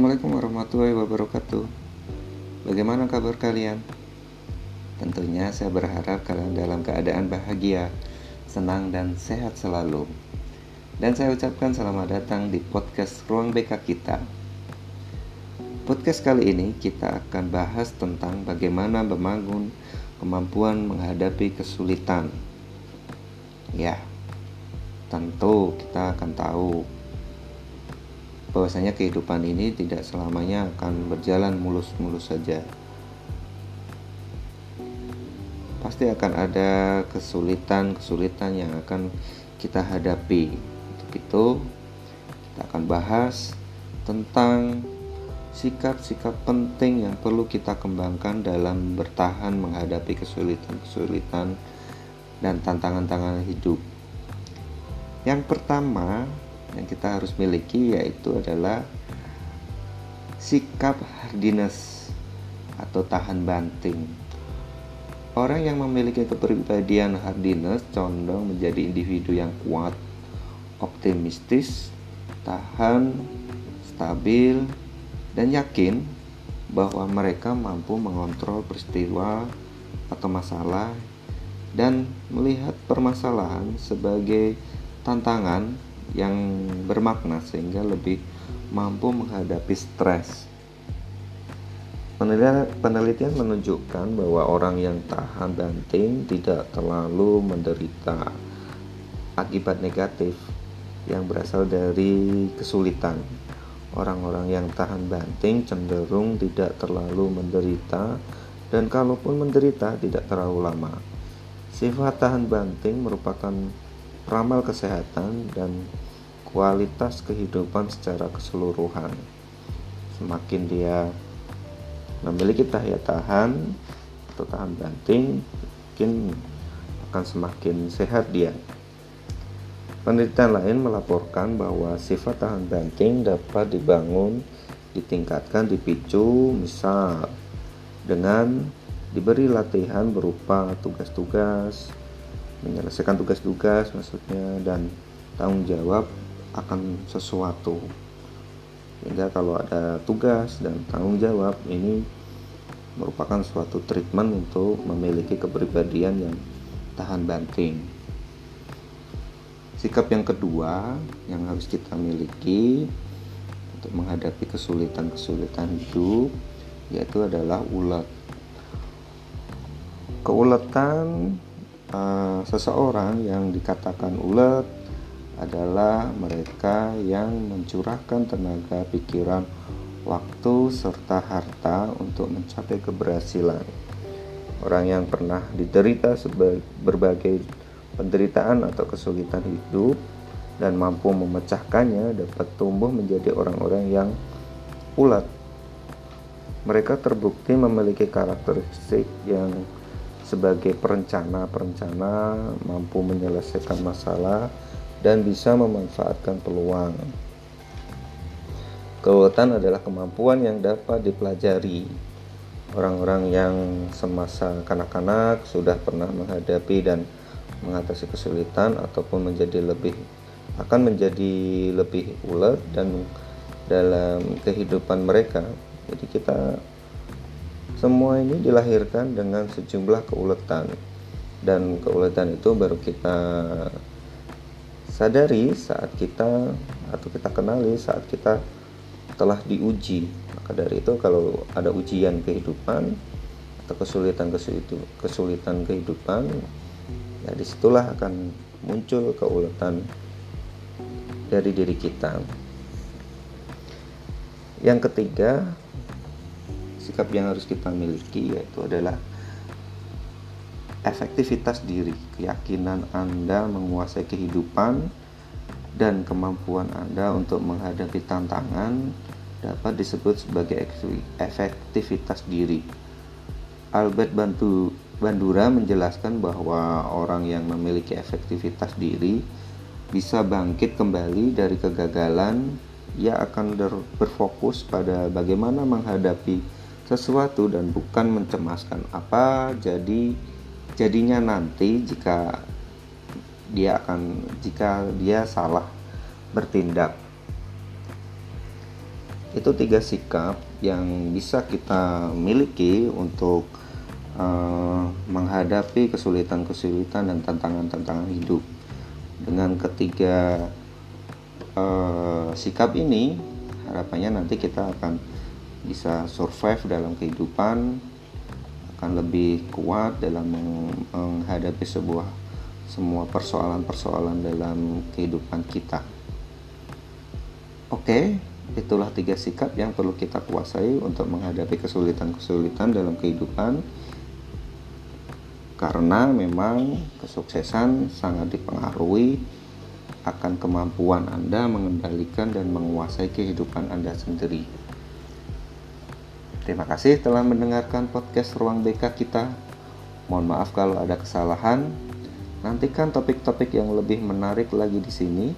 Assalamualaikum warahmatullahi wabarakatuh. Bagaimana kabar kalian? Tentunya saya berharap kalian dalam keadaan bahagia, senang dan sehat selalu. Dan saya ucapkan selamat datang di podcast Ruang BK kita. Podcast kali ini kita akan bahas tentang bagaimana membangun kemampuan menghadapi kesulitan. Ya, tentu kita akan tahu bahwasanya kehidupan ini tidak selamanya akan berjalan mulus-mulus saja. Pasti akan ada kesulitan-kesulitan yang akan kita hadapi. Untuk itu, kita akan bahas tentang sikap-sikap penting yang perlu kita kembangkan dalam bertahan menghadapi kesulitan-kesulitan dan tantangan-tantangan hidup. Yang pertama, yang kita harus miliki yaitu adalah sikap hardiness atau tahan banting. Orang yang memiliki kepribadian hardiness condong menjadi individu yang kuat, optimistis, tahan, stabil, dan yakin bahwa mereka mampu mengontrol peristiwa atau masalah dan melihat permasalahan sebagai tantangan yang bermakna sehingga lebih mampu menghadapi stres. Penelitian menunjukkan bahwa orang yang tahan banting tidak terlalu menderita akibat negatif yang berasal dari kesulitan. Orang-orang yang tahan banting cenderung tidak terlalu menderita dan kalaupun menderita tidak terlalu lama. Sifat tahan banting merupakan ramal kesehatan dan kualitas kehidupan secara keseluruhan. Semakin dia memiliki daya tahan atau tahan banting, mungkin akan semakin sehat dia. Penelitian lain melaporkan bahwa sifat tahan banting dapat dibangun, ditingkatkan, dipicu, misal dengan diberi latihan berupa tugas-tugas menyelesaikan tugas-tugas maksudnya dan tanggung jawab akan sesuatu. Sehingga kalau ada tugas dan tanggung jawab ini merupakan suatu treatment untuk memiliki kepribadian yang tahan banting. Sikap yang kedua yang harus kita miliki untuk menghadapi kesulitan-kesulitan hidup yaitu adalah ulet. Keuletan uh, seseorang yang dikatakan ulet adalah mereka yang mencurahkan tenaga, pikiran, waktu, serta harta untuk mencapai keberhasilan. Orang yang pernah diderita berbagai penderitaan atau kesulitan hidup dan mampu memecahkannya dapat tumbuh menjadi orang-orang yang ulet. Mereka terbukti memiliki karakteristik yang sebagai perencana-perencana mampu menyelesaikan masalah dan bisa memanfaatkan peluang. Keuletan adalah kemampuan yang dapat dipelajari. Orang-orang yang semasa kanak-kanak sudah pernah menghadapi dan mengatasi kesulitan ataupun menjadi lebih akan menjadi lebih ulet dan dalam kehidupan mereka. Jadi kita semua ini dilahirkan dengan sejumlah keuletan dan keuletan itu baru kita sadari saat kita atau kita kenali saat kita telah diuji. Maka dari itu kalau ada ujian kehidupan atau kesulitan kesulitan kehidupan ya di situlah akan muncul keuletan dari diri kita. Yang ketiga, sikap yang harus kita miliki yaitu adalah efektivitas diri, keyakinan Anda menguasai kehidupan dan kemampuan Anda untuk menghadapi tantangan dapat disebut sebagai efektivitas diri. Albert Bantu Bandura menjelaskan bahwa orang yang memiliki efektivitas diri bisa bangkit kembali dari kegagalan, ia akan berfokus pada bagaimana menghadapi sesuatu dan bukan mencemaskan apa jadi jadinya nanti jika dia akan jika dia salah bertindak itu tiga sikap yang bisa kita miliki untuk uh, menghadapi kesulitan-kesulitan dan tantangan-tantangan hidup. Dengan ketiga uh, sikap ini, harapannya nanti kita akan bisa survive dalam kehidupan, akan lebih kuat dalam menghadapi sebuah semua persoalan-persoalan dalam kehidupan kita. Oke, itulah tiga sikap yang perlu kita kuasai untuk menghadapi kesulitan-kesulitan dalam kehidupan. Karena memang kesuksesan sangat dipengaruhi akan kemampuan Anda mengendalikan dan menguasai kehidupan Anda sendiri. Terima kasih telah mendengarkan podcast Ruang BK kita. Mohon maaf kalau ada kesalahan. Nantikan topik-topik yang lebih menarik lagi di sini.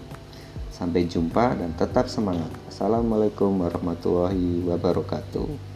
Sampai jumpa dan tetap semangat. Assalamualaikum warahmatullahi wabarakatuh.